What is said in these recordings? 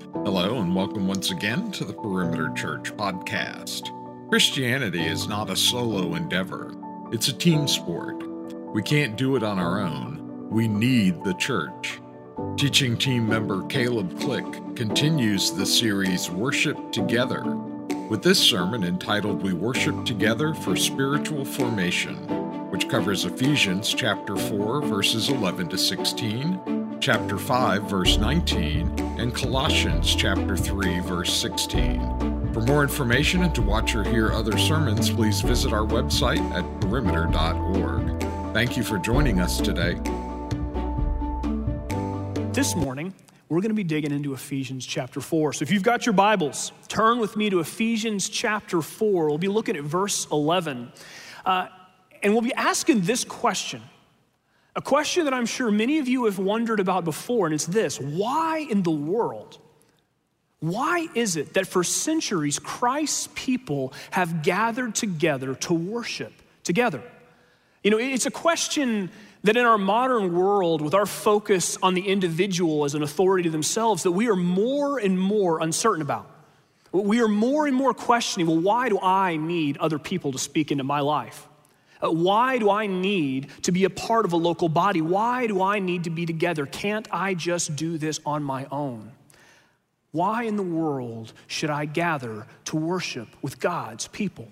Hello, and welcome once again to the Perimeter Church podcast. Christianity is not a solo endeavor, it's a team sport. We can't do it on our own, we need the church. Teaching team member Caleb Click continues the series Worship Together with this sermon entitled We Worship Together for Spiritual Formation, which covers Ephesians chapter 4 verses 11 to 16, chapter 5 verse 19, and Colossians chapter 3 verse 16. For more information and to watch or hear other sermons, please visit our website at perimeter.org. Thank you for joining us today. This morning, we're going to be digging into Ephesians chapter 4. So if you've got your Bibles, turn with me to Ephesians chapter 4. We'll be looking at verse 11. Uh, and we'll be asking this question a question that I'm sure many of you have wondered about before, and it's this why in the world? Why is it that for centuries Christ's people have gathered together to worship together? You know, it's a question that in our modern world, with our focus on the individual as an authority to themselves, that we are more and more uncertain about. We are more and more questioning well, why do I need other people to speak into my life? Uh, why do I need to be a part of a local body? Why do I need to be together? Can't I just do this on my own? Why in the world should I gather to worship with God's people?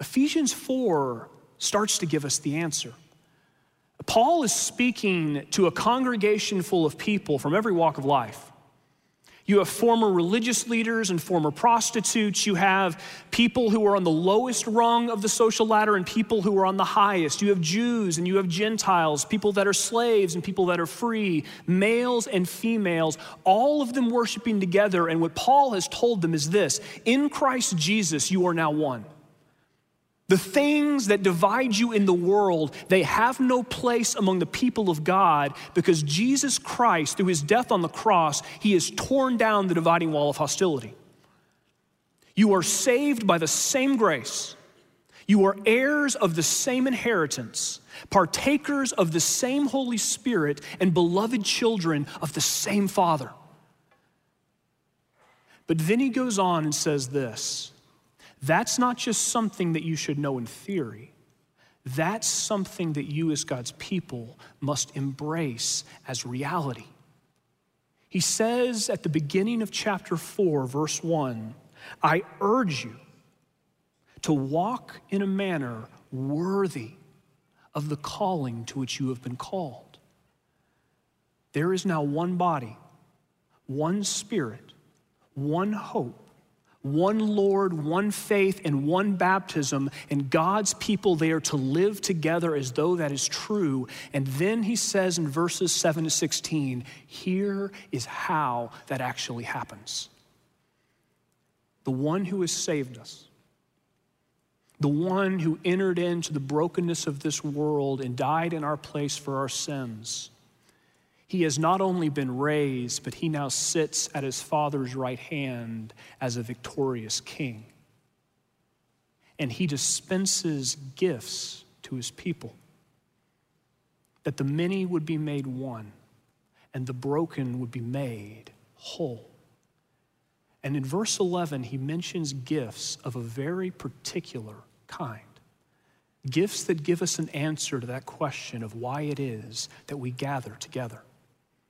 Ephesians 4 starts to give us the answer. Paul is speaking to a congregation full of people from every walk of life. You have former religious leaders and former prostitutes. You have people who are on the lowest rung of the social ladder and people who are on the highest. You have Jews and you have Gentiles, people that are slaves and people that are free, males and females, all of them worshiping together. And what Paul has told them is this In Christ Jesus, you are now one. The things that divide you in the world, they have no place among the people of God because Jesus Christ, through his death on the cross, he has torn down the dividing wall of hostility. You are saved by the same grace. You are heirs of the same inheritance, partakers of the same Holy Spirit, and beloved children of the same Father. But then he goes on and says this that's not just something that you should know in theory. That's something that you, as God's people, must embrace as reality. He says at the beginning of chapter 4, verse 1 I urge you to walk in a manner worthy of the calling to which you have been called. There is now one body, one spirit, one hope one Lord, one faith, and one baptism, and God's people there to live together as though that is true. And then he says in verses 7 to 16, here is how that actually happens. The one who has saved us, the one who entered into the brokenness of this world and died in our place for our sins he has not only been raised, but he now sits at his Father's right hand as a victorious king. And he dispenses gifts to his people that the many would be made one and the broken would be made whole. And in verse 11, he mentions gifts of a very particular kind. Gifts that give us an answer to that question of why it is that we gather together.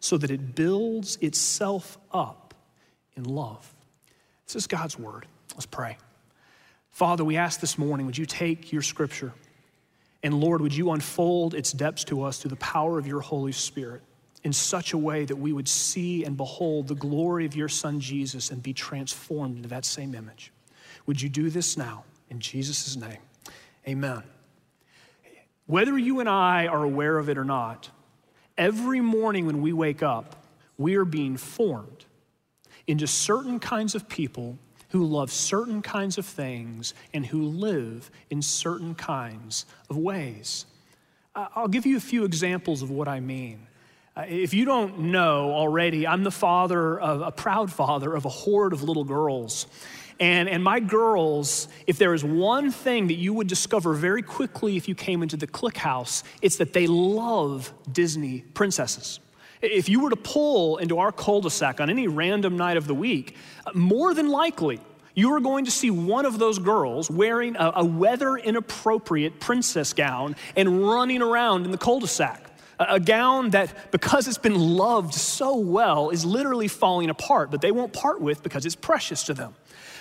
so that it builds itself up in love. This is God's word. Let's pray. Father, we ask this morning, would you take your scripture and Lord, would you unfold its depths to us through the power of your Holy Spirit in such a way that we would see and behold the glory of your Son Jesus and be transformed into that same image? Would you do this now in Jesus' name? Amen. Whether you and I are aware of it or not, every morning when we wake up, we are being formed into certain kinds of people who love certain kinds of things and who live in certain kinds of ways. I'll give you a few examples of what I mean. Uh, if you don't know already, I'm the father of a proud father of a horde of little girls. And, and my girls, if there is one thing that you would discover very quickly if you came into the Click House, it's that they love Disney princesses. If you were to pull into our cul de sac on any random night of the week, more than likely, you are going to see one of those girls wearing a, a weather inappropriate princess gown and running around in the cul de sac. A, a gown that, because it's been loved so well, is literally falling apart, but they won't part with because it's precious to them.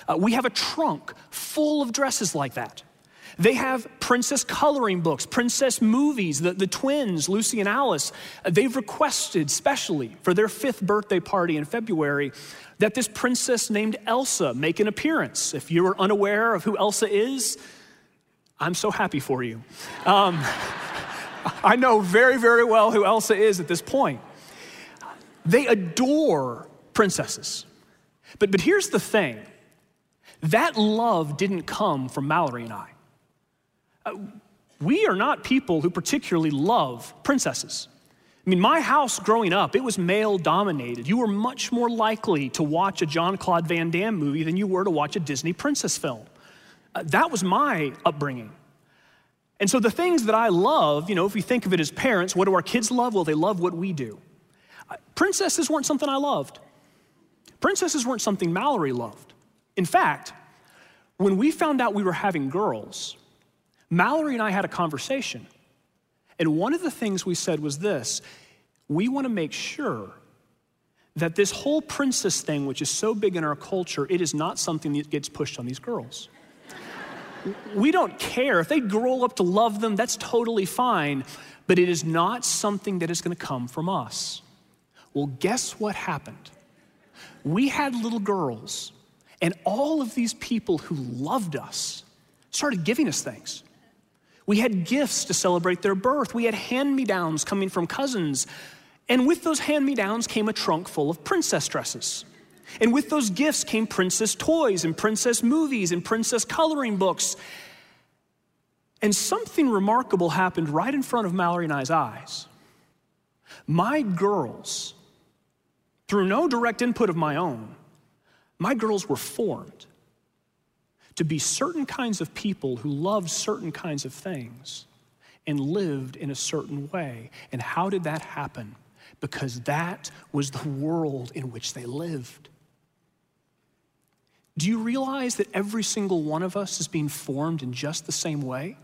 Uh, we have a trunk full of dresses like that. They have princess coloring books, princess movies. The, the twins, Lucy and Alice, they've requested specially for their fifth birthday party in February that this princess named Elsa make an appearance. If you're unaware of who Elsa is, I'm so happy for you. Um, I know very, very well who Elsa is at this point. They adore princesses. But, but here's the thing that love didn't come from Mallory and I. Uh, we are not people who particularly love princesses. I mean, my house growing up, it was male dominated. You were much more likely to watch a Jean-Claude Van Damme movie than you were to watch a Disney princess film. Uh, that was my upbringing. And so the things that I love, you know, if we think of it as parents, what do our kids love? Well, they love what we do. Uh, princesses weren't something I loved. Princesses weren't something Mallory loved. In fact, when we found out we were having girls, Mallory and I had a conversation. And one of the things we said was this we want to make sure that this whole princess thing, which is so big in our culture, it is not something that gets pushed on these girls. we don't care. If they grow up to love them, that's totally fine. But it is not something that is going to come from us. Well, guess what happened? We had little girls, and all of these people who loved us started giving us things. We had gifts to celebrate their birth. We had hand me downs coming from cousins. And with those hand me downs came a trunk full of princess dresses. And with those gifts came princess toys and princess movies and princess coloring books. And something remarkable happened right in front of Mallory and I's eyes. My girls, through no direct input of my own, my girls were formed to be certain kinds of people who loved certain kinds of things and lived in a certain way. And how did that happen? Because that was the world in which they lived. Do you realize that every single one of us is being formed in just the same way?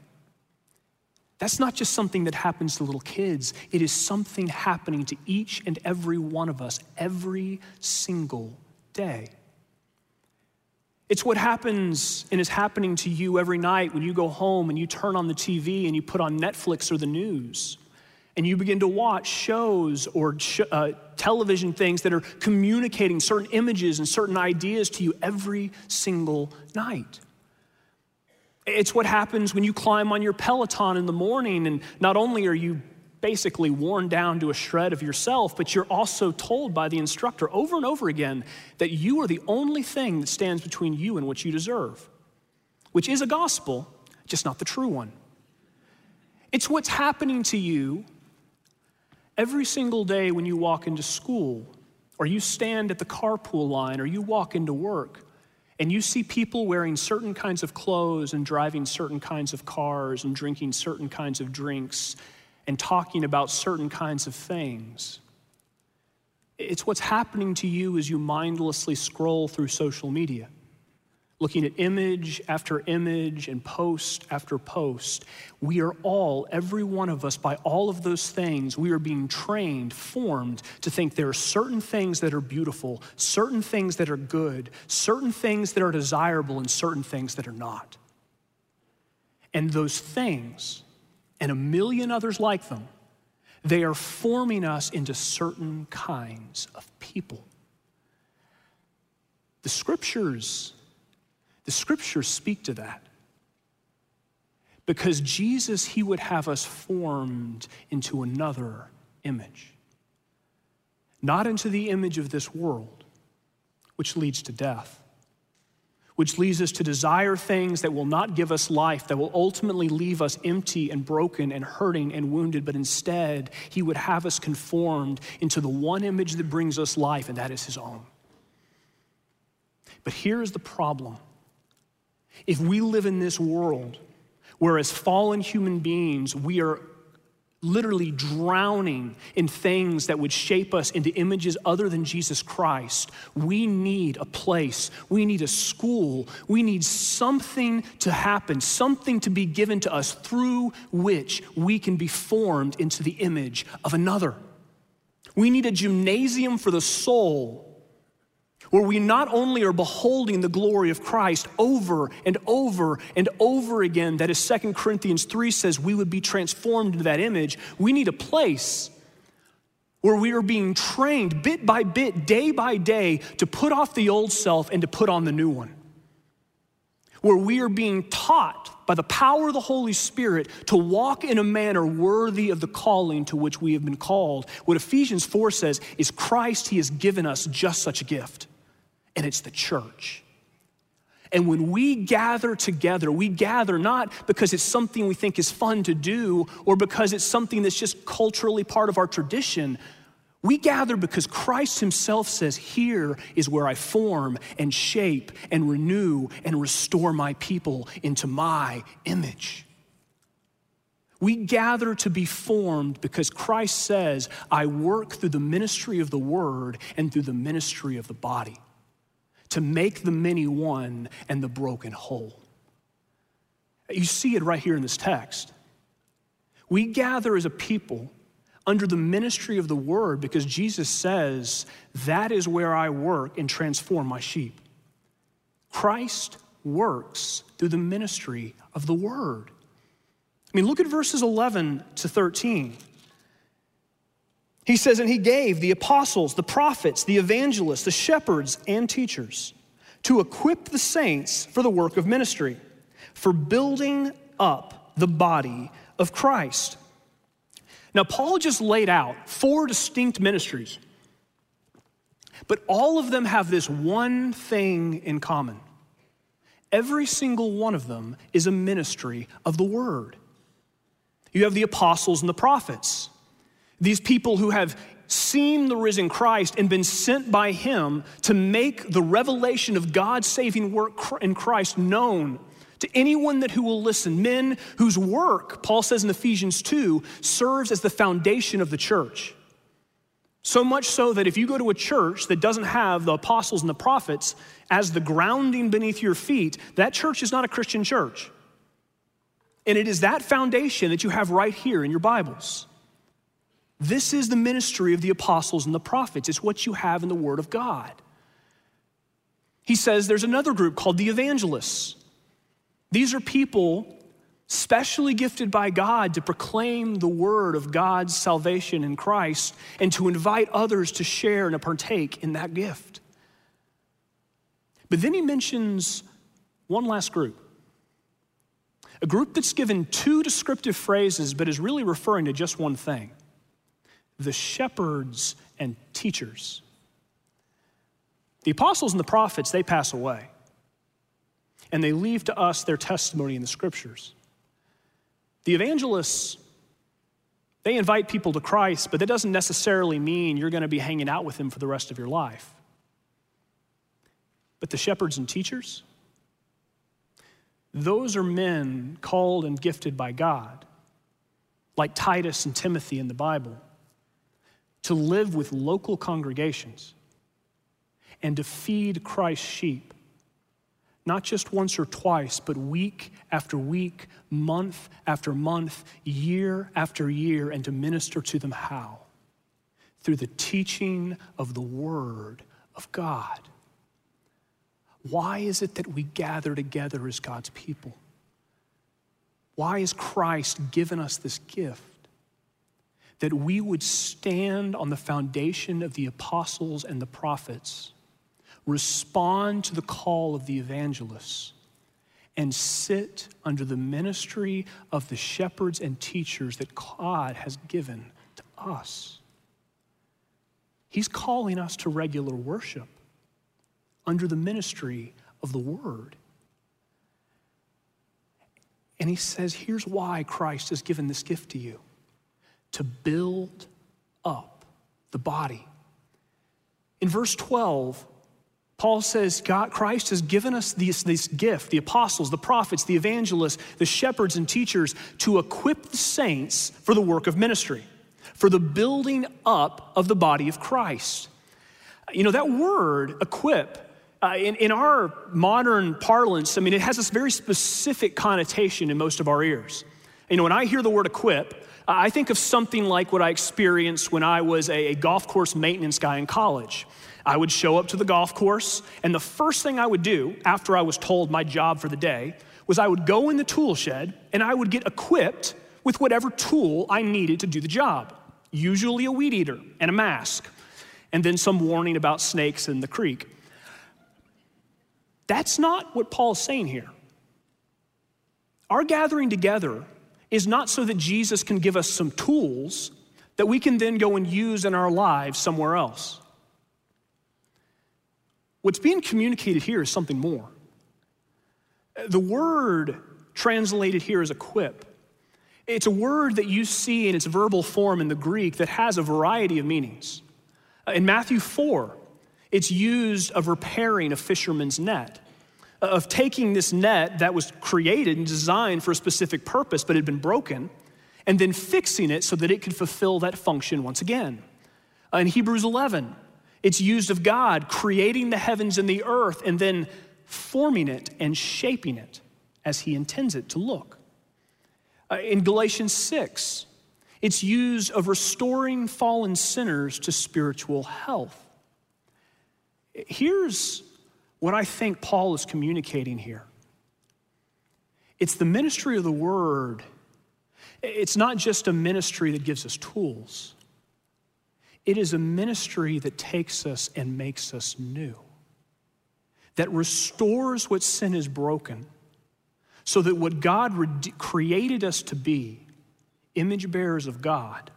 That's not just something that happens to little kids, it is something happening to each and every one of us every single day. It's what happens and is happening to you every night when you go home and you turn on the TV and you put on Netflix or the news and you begin to watch shows or sh- uh, television things that are communicating certain images and certain ideas to you every single night. It's what happens when you climb on your Peloton in the morning, and not only are you basically worn down to a shred of yourself, but you're also told by the instructor over and over again that you are the only thing that stands between you and what you deserve, which is a gospel, just not the true one. It's what's happening to you every single day when you walk into school, or you stand at the carpool line, or you walk into work. And you see people wearing certain kinds of clothes and driving certain kinds of cars and drinking certain kinds of drinks and talking about certain kinds of things. It's what's happening to you as you mindlessly scroll through social media. looking at image after image and post after post, we are all, every one of us, by all of those things, we are being trained, formed to think there are certain things that are beautiful, certain things that are good, certain things that are desirable, and certain things that are not. And those things, and a million others like them, they are forming us into certain kinds of people. The scriptures the scriptures speak to that. Because Jesus, he would have us formed into another image, not into the image of this world, which leads to death, which leads us to desire things that will not give us life, that will ultimately leave us empty and broken and hurting and wounded, but instead, he would have us conformed into the one image that brings us life, and that is his own. But here is the problem if we live in this world where, as fallen human beings, we are literally drowning in things that would shape us into images other than Jesus Christ, we need a place, we need a school, we need something to happen, something to be given to us through which we can be formed into the image of another. We need a gymnasium for the soul where we not only are beholding the glory of Christ over and over and over again, that as 2 Corinthians 3 says, we would be transformed into that image, we need a place where we are being trained bit by bit, day by day, to put off the old self and to put on the new one. Where we are being taught by the power of the Holy Spirit to walk in a manner worthy of the calling to which we have been called. What Ephesians 4 says is Christ, He has given us just such a gift and it's the church. And when we gather together, we gather not because it's something we think is fun to do or because it's something that's just culturally part of our tradition. We gather because Christ Himself says, Here is where I form and shape and renew and restore my people into my image. We gather to be formed because Christ says, I work through the ministry of the word and through the ministry of the body to make the many one and the broken whole. You see it right here in this text. We gather as a people under the ministry of the word because Jesus says, That is where I work and transform my sheep. Christ works through the ministry of the word. I mean, look at verses 11 to 13. He says, And he gave the apostles, the prophets, the evangelists, the shepherds, and teachers to equip the saints for the work of ministry, for building up the body of Christ. Now, Paul just laid out four distinct ministries, but all of them have this one thing in common. Every single one of them is a ministry of the word. You have the apostles and the prophets. These people who have seen the risen Christ and been sent by him to make the revelation of God's saving work in Christ known to anyone that who will listen. Men whose work paul says in ephesians 2 serves as the foundation of the church. So much so that if you go to a church that doesn't have the apostles and the prophets as the grounding beneath your feet that church is not a christian church. And it is that foundation that you have right here in your bibles this is the ministry of the apostles and the prophets. It's what you have in the Word of God. He says there's another group called the evangelists. These are people specially gifted by God to proclaim the word of God's salvation in Christ and to invite others to share and to partake in that gift. But then he mentions one last group. A group that's given two descriptive phrases but is really referring to just one thing the shepherds and teachers. The apostles and the prophets, they pass away. And they leave to us their testimony in the scriptures. The evangelists, they invite people to Christ, but that doesn't necessarily mean you're going to be hanging out with them for the rest of your life. But the shepherds and teachers, those are men called and gifted by God, like Titus and Timothy in the Bible to live with local congregations and to feed Christ's sheep, not just once or twice, but week after week, month after month, year after year, and to minister to them how? Through the teaching of the Word of God. Why is it that we gather together as God's people? Why has Christ given us this gift? That we would stand on the foundation of the apostles and the prophets respond to the call of the evangelists, and sit under the ministry of the shepherds and teachers that God has given to us. He's calling us to regular worship under the ministry of the Word. And he says, here's why Christ has given this gift to you to build up the body. In verse 12, Paul says God, Christ has given us this, this gift, the apostles, the prophets, the evangelists, the shepherds, and teachers to equip the saints for the work of ministry, for the building up of the body of Christ. You know, that word, equip, uh, in, in our modern parlance, I mean, it has this very specific connotation in most of our ears. You know, when I hear the word equip, I think of something like what I experienced when I was a, a golf course maintenance guy in college. I would show up to the golf course, and the first thing I would do after I was told my job for the day was I would go in the tool shed and I would get equipped with whatever tool I needed to do the job, usually a weed eater and a mask, and then some warning about snakes in the creek. That's not what Paul's saying here. Our gathering together is not so that Jesus can give us some tools that we can then go and use in our lives somewhere else. What's being communicated here is something more. The word translated here is equip. It's a word that you see in its verbal form in the Greek that has a variety of meanings. Uh, in Matthew 4, it's used of repairing a fisherman's net, of taking this net that was created and designed for a specific purpose but had been broken, and then fixing it so that it could fulfill that function once again. In Hebrews 11, it's used of God creating the heavens and the earth and then forming it and shaping it as He intends it to look. Uh, in Galatians 6, it's used of restoring fallen sinners to spiritual health. Here's what I think Paul is communicating here it's the ministry of the word. It's not just a ministry that gives us tools. It is a ministry that takes us and makes us new, that restores what sin has broken, so that what God created us to be, image bearers of God,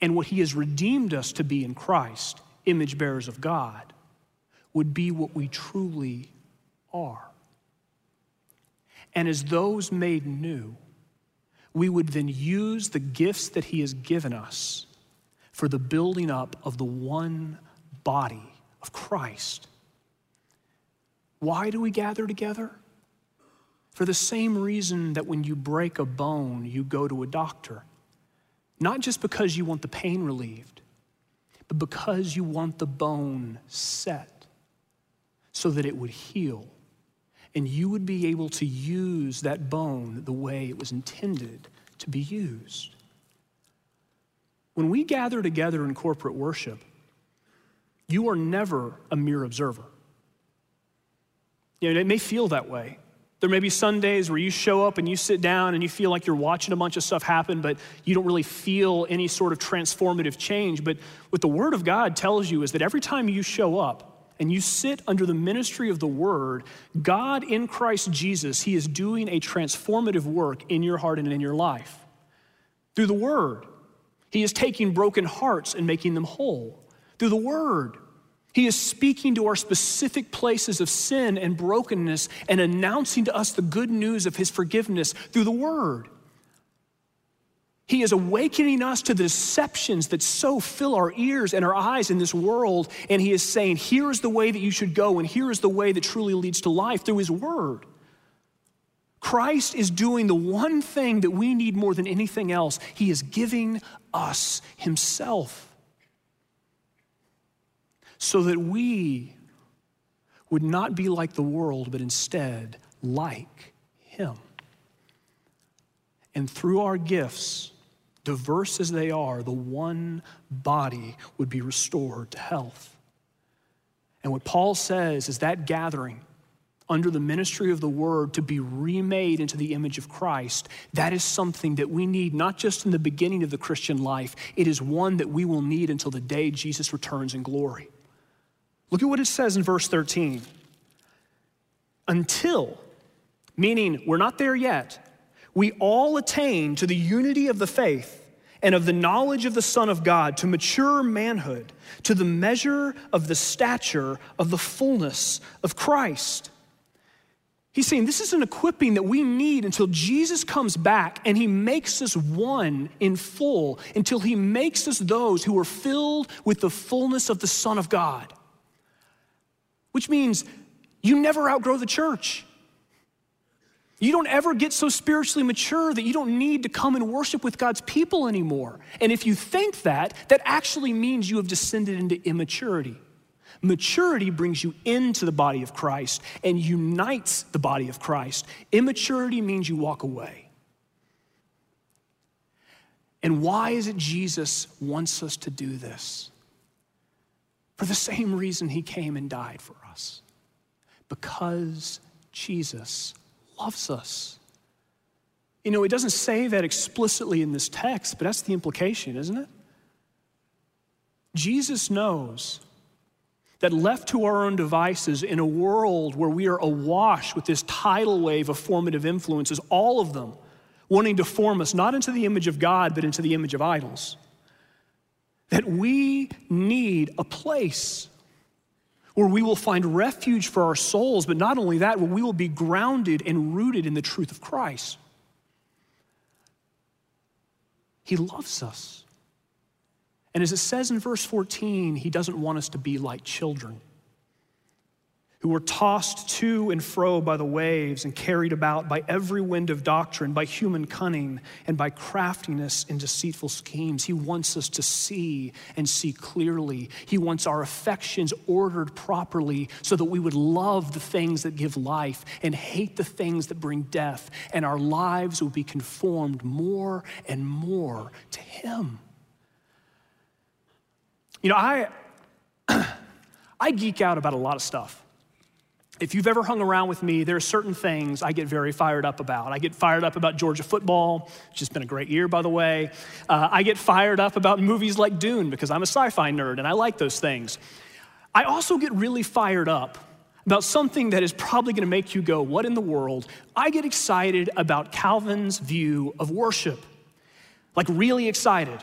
and what He has redeemed us to be in Christ, image bearers of God, would be what we truly are. And as those made new, we would then use the gifts that He has given us for the building up of the one body of Christ. Why do we gather together? For the same reason that when you break a bone, you go to a doctor. Not just because you want the pain relieved, but because you want the bone set so that it would heal and you would be able to use that bone the way it was intended to be used. When we gather together in corporate worship, you are never a mere observer. You know, it may feel that way. There may be Sundays where you show up and you sit down and you feel like you're watching a bunch of stuff happen, but you don't really feel any sort of transformative change. But what the Word of God tells you is that every time you show up and you sit under the ministry of the Word, God in Christ Jesus, He is doing a transformative work in your heart and in your life through the Word. He is taking broken hearts and making them whole through the word. He is speaking to our specific places of sin and brokenness and announcing to us the good news of his forgiveness through the word. He is awakening us to the deceptions that so fill our ears and our eyes in this world. And he is saying, here is the way that you should go, and here is the way that truly leads to life through his word. Christ is doing the one thing that we need more than anything else. He is giving us Himself so that we would not be like the world, but instead like Him. And through our gifts, diverse as they are, the one body would be restored to health. And what Paul says is that gathering under the ministry of the word to be remade into the image of Christ, that is something that we need not just in the beginning of the Christian life, it is one that we will need until the day Jesus returns in glory. Look at what it says in verse 13. Until, meaning we're not there yet, we all attain to the unity of the faith and of the knowledge of the Son of God, to mature manhood, to the measure of the stature of the fullness of Christ. He's saying this is an equipping that we need until Jesus comes back and he makes us one in full, until he makes us those who are filled with the fullness of the Son of God. Which means you never outgrow the church. You don't ever get so spiritually mature that you don't need to come and worship with God's people anymore. And if you think that, that actually means you have descended into immaturity. Maturity brings you into the body of Christ and unites the body of Christ. Immaturity means you walk away. And why is it Jesus wants us to do this? For the same reason he came and died for us. Because Jesus loves us. You know, it doesn't say that explicitly in this text, but that's the implication, isn't it? Jesus knows that left to our own devices in a world where we are awash with this tidal wave of formative influences, all of them wanting to form us not into the image of God, but into the image of idols, that we need a place where we will find refuge for our souls, but not only that, where we will be grounded and rooted in the truth of Christ. He loves us. And as it says in verse 14, He doesn't want us to be like children who were tossed to and fro by the waves and carried about by every wind of doctrine, by human cunning, and by craftiness and deceitful schemes. He wants us to see and see clearly. He wants our affections ordered properly so that we would love the things that give life and hate the things that bring death, and our lives will be conformed more and more to Him. You know, I, I geek out about a lot of stuff if you've ever hung around with me, there are certain things I get very fired up about. I get fired up about Georgia football, which has been a great year, by the way. Uh, I get fired up about movies like Dune because I'm a sci fi nerd and I like those things. I also get really fired up about something that is probably going to make you go, What in the world? I get excited about Calvin's view of worship, like really excited.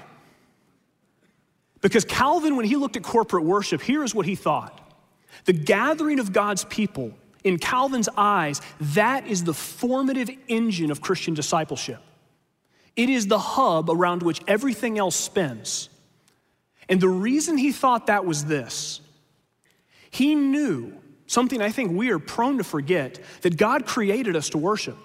Because Calvin, when he looked at corporate worship, here is what he thought. The gathering of God's people, in Calvin's eyes, that is the formative engine of Christian discipleship. It is the hub around which everything else spins. And the reason he thought that was this he knew something I think we are prone to forget that God created us to worship.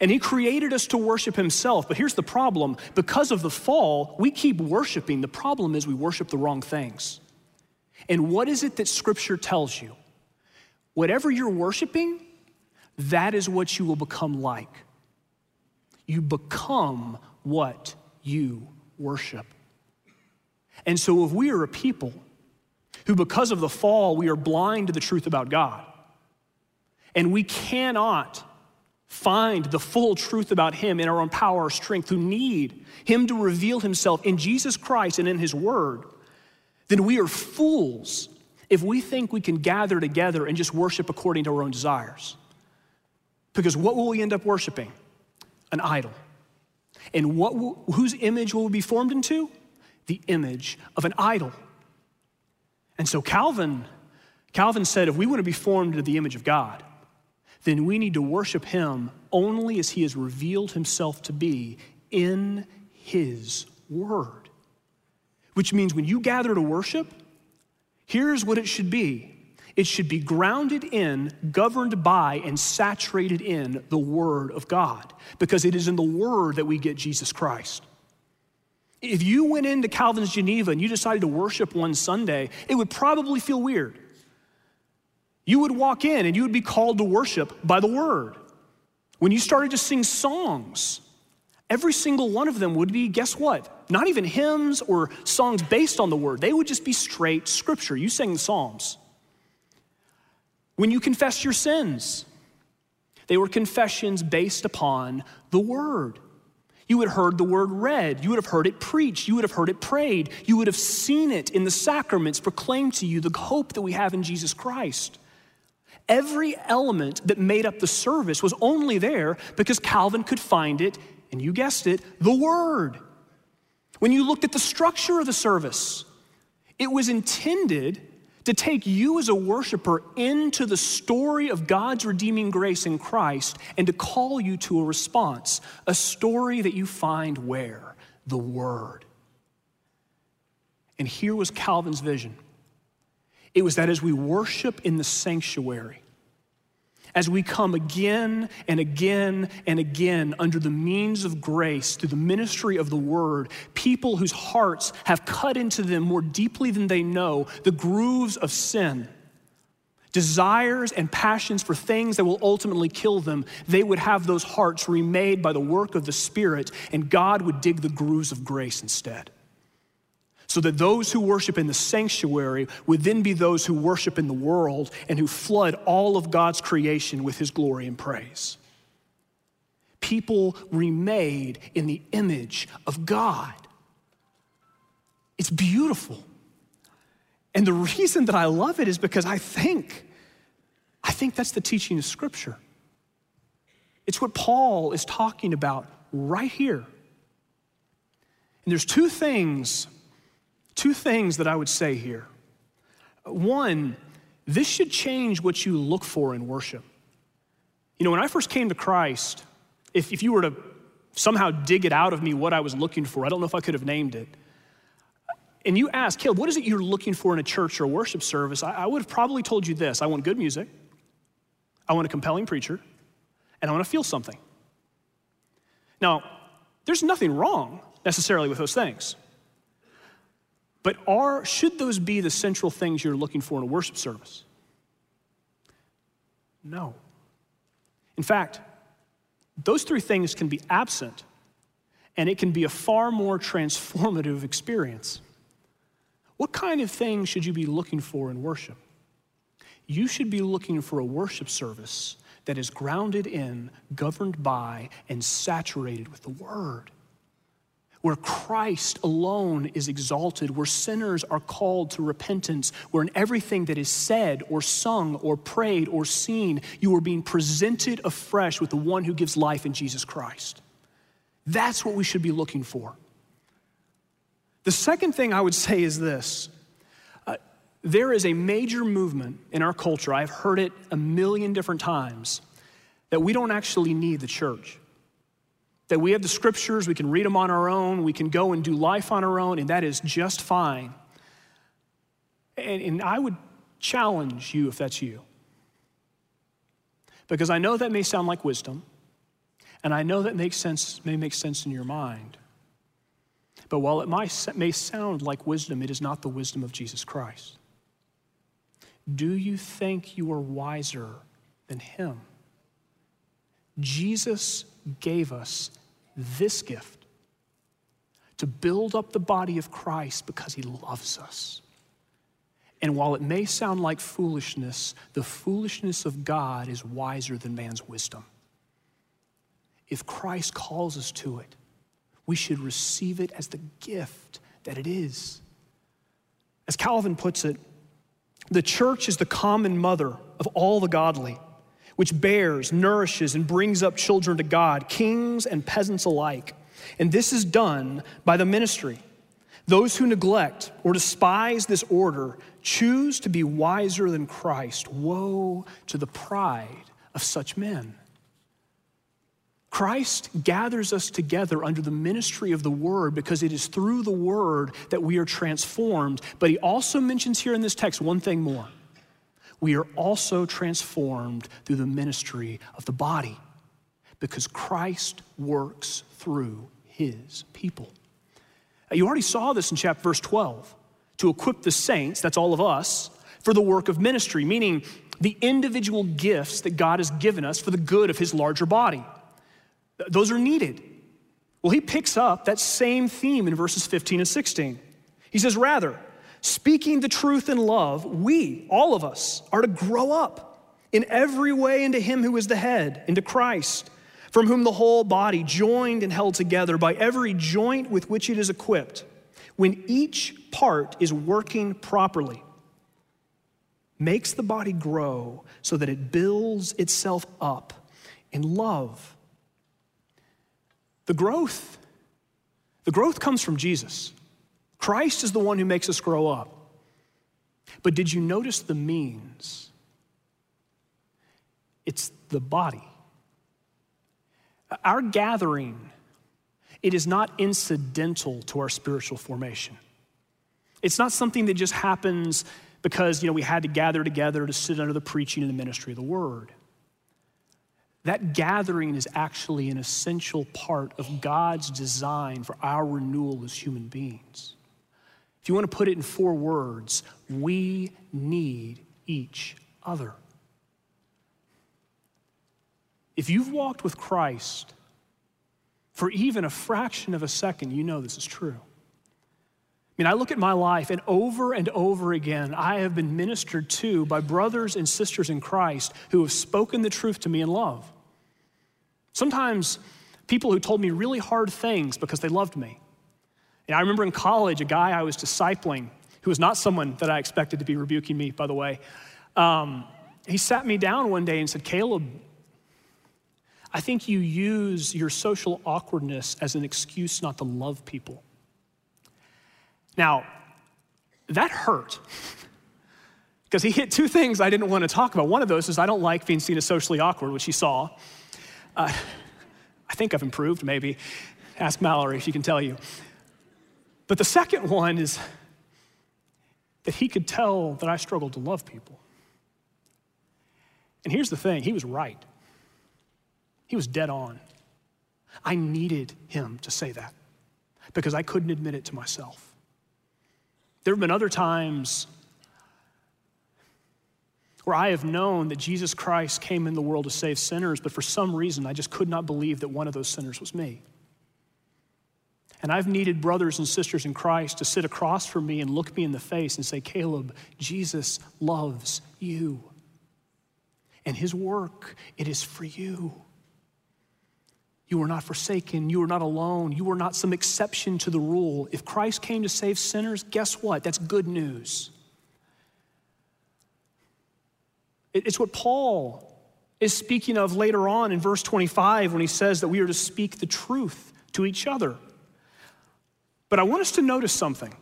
And he created us to worship himself. But here's the problem because of the fall, we keep worshiping. The problem is we worship the wrong things. And what is it that Scripture tells you? Whatever you're worshiping, that is what you will become like. You become what you worship. And so, if we are a people who, because of the fall, we are blind to the truth about God, and we cannot find the full truth about Him in our own power or strength, who need Him to reveal Himself in Jesus Christ and in His Word, then we are fools if we think we can gather together and just worship according to our own desires. Because what will we end up worshiping? An idol. And what will, whose image will we be formed into? The image of an idol. And so Calvin, Calvin said if we want to be formed into the image of God, then we need to worship him only as he has revealed himself to be in his word. Which means when you gather to worship, here's what it should be it should be grounded in, governed by, and saturated in the Word of God, because it is in the Word that we get Jesus Christ. If you went into Calvin's Geneva and you decided to worship one Sunday, it would probably feel weird. You would walk in and you would be called to worship by the word. When you started to sing songs, every single one of them would be, guess what? Not even hymns or songs based on the word. They would just be straight scripture. You sang the Psalms. When you confessed your sins, they were confessions based upon the word. You have heard the word read. You would have heard it preached. You would have heard it prayed. You would have seen it in the sacraments proclaim to you the hope that we have in Jesus Christ. Every element that made up the service was only there because Calvin could find it, and you guessed it, the Word. When you looked at the structure of the service, it was intended to take you as a worshiper into the story of God's redeeming grace in Christ and to call you to a response, a story that you find where? The Word. And here was Calvin's vision it was that as we worship in the sanctuary, as we come again and again and again under the means of grace through the ministry of the word, people whose hearts have cut into them more deeply than they know the grooves of sin, desires and passions for things that will ultimately kill them, they would have those hearts remade by the work of the Spirit, and God would dig the grooves of grace instead so that those who worship in the sanctuary would then be those who worship in the world and who flood all of God's creation with his glory and praise. People remade in the image of God. It's beautiful. And the reason that I love it is because I think, I think that's the teaching of Scripture. It's what Paul is talking about right here. And there's two things Two things that I would say here. One, this should change what you look for in worship. You know, when I first came to Christ, if, if you were to somehow dig it out of me what I was looking for, I don't know if I could have named it. And you ask, Caleb, what is it you're looking for in a church or a worship service? I, I would have probably told you this I want good music, I want a compelling preacher, and I want to feel something. Now, there's nothing wrong necessarily with those things. But are, should those be the central things you're looking for in a worship service? No. In fact, those three things can be absent, and it can be a far more transformative experience. What kind of things should you be looking for in worship? You should be looking for a worship service that is grounded in, governed by, and saturated with the Word where Christ alone is exalted, where sinners are called to repentance, where in everything that is said or sung or prayed or seen, you are being presented afresh with the one who gives life in Jesus Christ. That's what we should be looking for. The second thing I would say is this uh, there is a major movement in our culture, I've heard it a million different times, that we don't actually need the church that we have the scriptures, we can read them on our own, we can go and do life on our own, and that is just fine. And, and I would challenge you if that's you. Because I know that may sound like wisdom, and I know that makes sense, may make sense in your mind. But while it may sound like wisdom, it is not the wisdom of Jesus Christ. Do you think you are wiser than Him? Jesus gave us this gift to build up the body of Christ because he loves us. And while it may sound like foolishness, the foolishness of God is wiser than man's wisdom. If Christ calls us to it, we should receive it as the gift that it is. As Calvin puts it, the church is the common mother of all the godly which bears, nourishes, and brings up children to God, kings and peasants alike. And this is done by the ministry. Those who neglect or despise this order choose to be wiser than Christ. Woe to the pride of such men. Christ gathers us together under the ministry of the Word because it is through the Word that we are transformed. But he also mentions here in this text one thing more we are also transformed through the ministry of the body because Christ works through his people. You already saw this in chapter verse 12 to equip the saints, that's all of us, for the work of ministry, meaning the individual gifts that God has given us for the good of his larger body. Those are needed. Well, he picks up that same theme in verses 15 and 16. He says, Rather, speaking the truth in love, we, all of us, are to grow up in every way into him who is the head, into Christ, from whom the whole body, joined and held together by every joint with which it is equipped, when each part is working properly, makes the body grow so that it builds itself up in love. The growth, the growth comes from Jesus. Christ is the one who makes us grow up. But did you notice the means? It's the body. Our gathering, it is not incidental to our spiritual formation. It's not something that just happens because you know we had to gather together to sit under the preaching and the ministry of the word. That gathering is actually an essential part of God's design for our renewal as human beings. You want to put it in four words, we need each other. If you've walked with Christ for even a fraction of a second, you know this is true. I mean, I look at my life, and over and over again, I have been ministered to by brothers and sisters in Christ who have spoken the truth to me in love. Sometimes people who told me really hard things because they loved me. And I remember in college, a guy I was discipling, who was not someone that I expected to be rebuking me, by the way, um, he sat me down one day and said, Caleb, I think you use your social awkwardness as an excuse not to love people. Now, that hurt because he hit two things I didn't want to talk about. One of those is I don't like being seen as socially awkward, which he saw. Uh, I think I've improved, maybe. Ask Mallory, she can tell you. But the second one is that he could tell that I struggled to love people. And here's the thing he was right. He was dead on. I needed him to say that because I couldn't admit it to myself. There have been other times where I have known that Jesus Christ came in the world to save sinners, but for some reason I just could not believe that one of those sinners was me. And I've needed brothers and sisters in Christ to sit across from me and look me in the face and say, Caleb, Jesus loves you. And his work, it is for you. You are not forsaken. You are not alone. You are not some exception to the rule. If Christ came to save sinners, guess what? That's good news. It's what Paul is speaking of later on in verse 25 when he says that we are to speak the truth to each other. But I want us to notice something.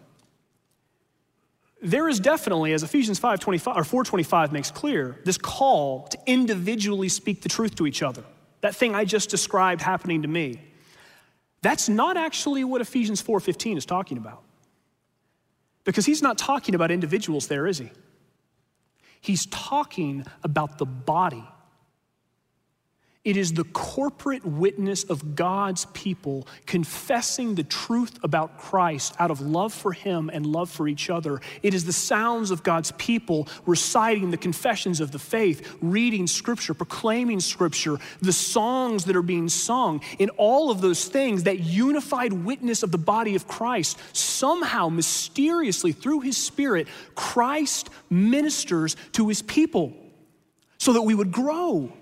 There is definitely, as Ephesians 5:25 or 4:25 makes clear, this call to individually speak the truth to each other that thing I just described happening to me. That's not actually what Ephesians 4:15 is talking about. Because he's not talking about individuals there, is he? He's talking about the body it is the corporate witness of God's people confessing the truth about Christ out of love for Him and love for each other. It is the sounds of God's people reciting the confessions of the faith, reading Scripture, proclaiming Scripture, the songs that are being sung. In all of those things, that unified witness of the body of Christ, somehow, mysteriously, through His Spirit, Christ ministers to His people so that we would grow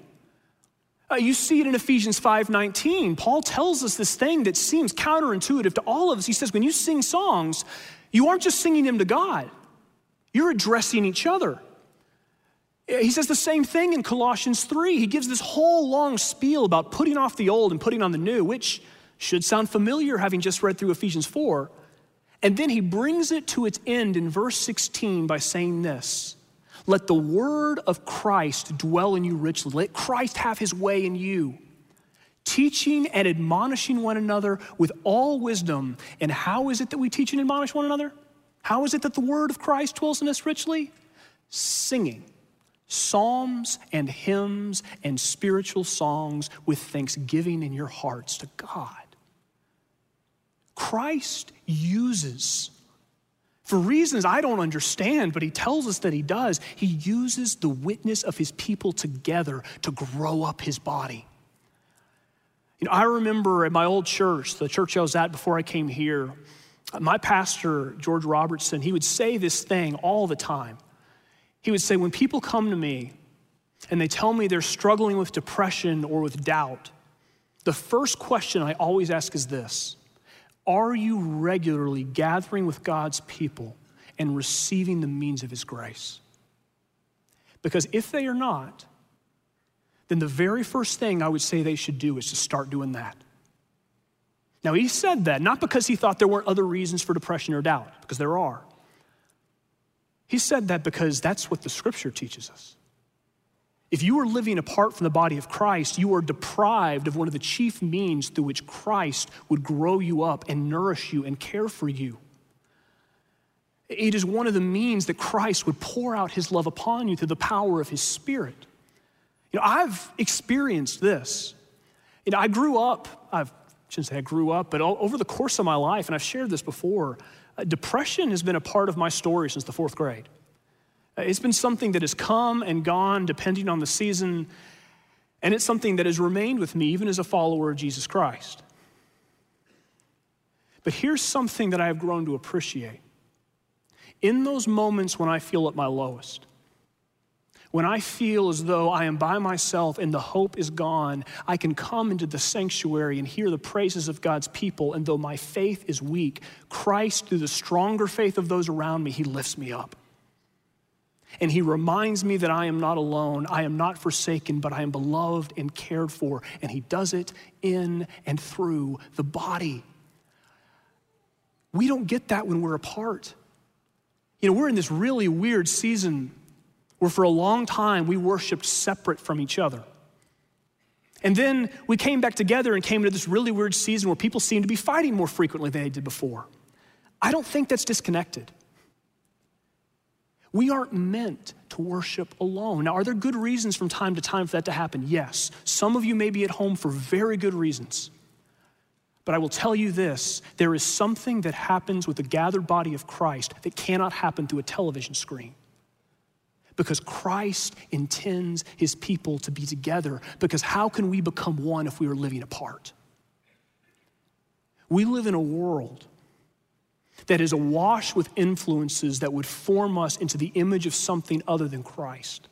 uh, you see it in Ephesians 5:19. Paul tells us this thing that seems counterintuitive to all of us. He says, when you sing songs, you aren't just singing them to God, you're addressing each other. Uh, he says the same thing in Colossians 3. He gives this whole long spiel about putting off the old and putting on the new, which should sound familiar having just read through Ephesians 4. And then he brings it to its end in verse 16 by saying this let the word of Christ dwell in you richly. Let Christ have his way in you, teaching and admonishing one another with all wisdom. And how is it that we teach and admonish one another? How is it that the word of Christ dwells in us richly? Singing psalms and hymns and spiritual songs with thanksgiving in your hearts to God. Christ uses For reasons I don't understand, but he tells us that he does, he uses the witness of his people together to grow up his body. You know, I remember at my old church, the church I was at before I came here, my pastor, George Robertson, he would say this thing all the time. He would say, When people come to me and they tell me they're struggling with depression or with doubt, the first question I always ask is this Are you regularly gathering with God's people and receiving the means of His grace? Because if they are not, then the very first thing I would say they should do is to start doing that. Now, he said that not because he thought there weren't other reasons for depression or doubt, because there are. He said that because that's what the scripture teaches us. If you are living apart from the body of Christ, you are deprived of one of the chief means through which Christ would grow you up and nourish you and care for you. It is one of the means that Christ would pour out his love upon you through the power of his spirit. You know, I've experienced this. You know, I grew up, I've, I shouldn't say I grew up, but all, over the course of my life, and I've shared this before, uh, depression has been a part of my story since the fourth grade. Uh, it's been something that has come and gone depending on the season, and it's something that has remained with me even as a follower of Jesus Christ. But here's something that I have grown to appreciate. In those moments when I feel at my lowest, when I feel as though I am by myself and the hope is gone, I can come into the sanctuary and hear the praises of God's people. And though my faith is weak, Christ, through the stronger faith of those around me, He lifts me up. And He reminds me that I am not alone, I am not forsaken, but I am beloved and cared for. And He does it in and through the body. We don't get that when we're apart. You know, we're in this really weird season where for a long time we worshiped separate from each other. And then we came back together and came into this really weird season where people seem to be fighting more frequently than they did before. I don't think that's disconnected. We aren't meant to worship alone. Now, are there good reasons from time to time for that to happen? Yes. Some of you may be at home for very good reasons. But I will tell you this there is something that happens with the gathered body of Christ that cannot happen through a television screen because Christ intends his people to be together. Because how can we become one if we are living apart? We live in a world that is awash with influences that would form us into the image of something other than Christ.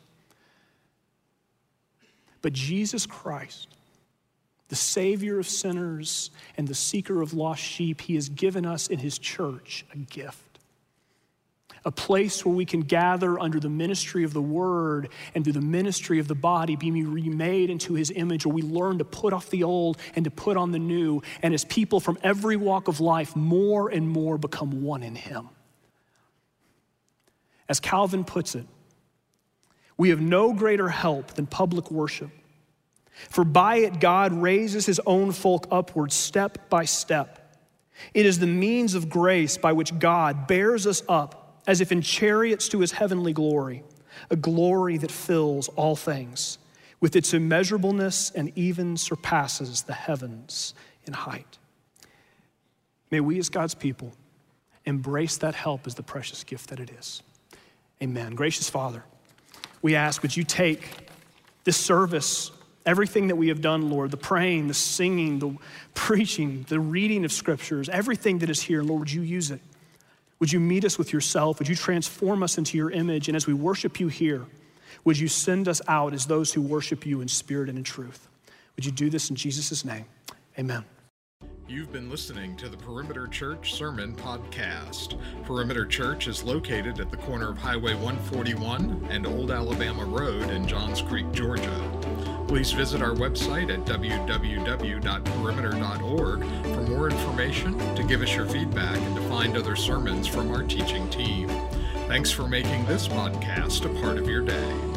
But Jesus Christ, the Savior of sinners and the seeker of lost sheep, He has given us in His church a gift a place where we can gather under the ministry of the word and through the ministry of the body, be remade into his image, where we learn to put off the old and to put on the new. And as people from every walk of life, more and more become one in him. As Calvin puts it, we have no greater help than public worship. For by it, God raises his own folk upward step by step. It is the means of grace by which God bears us up as if in chariots to his heavenly glory, a glory that fills all things with its immeasurableness and even surpasses the heavens in height. May we, as God's people, embrace that help as the precious gift that it is. Amen. Gracious Father, we ask, would you take this service, everything that we have done, Lord, the praying, the singing, the preaching, the reading of scriptures, everything that is here, Lord, would you use it? Would you meet us with yourself? Would you transform us into your image? And as we worship you here, would you send us out as those who worship you in spirit and in truth? Would you do this in Jesus' name? Amen. You've been listening to the Perimeter Church Sermon Podcast. Perimeter Church is located at the corner of Highway 141 and Old Alabama Road in Johns Creek, Georgia. Please visit our website at www.perimeter.org for more information, to give us your feedback, and to find other sermons from our teaching team. Thanks for making this podcast a part of your day.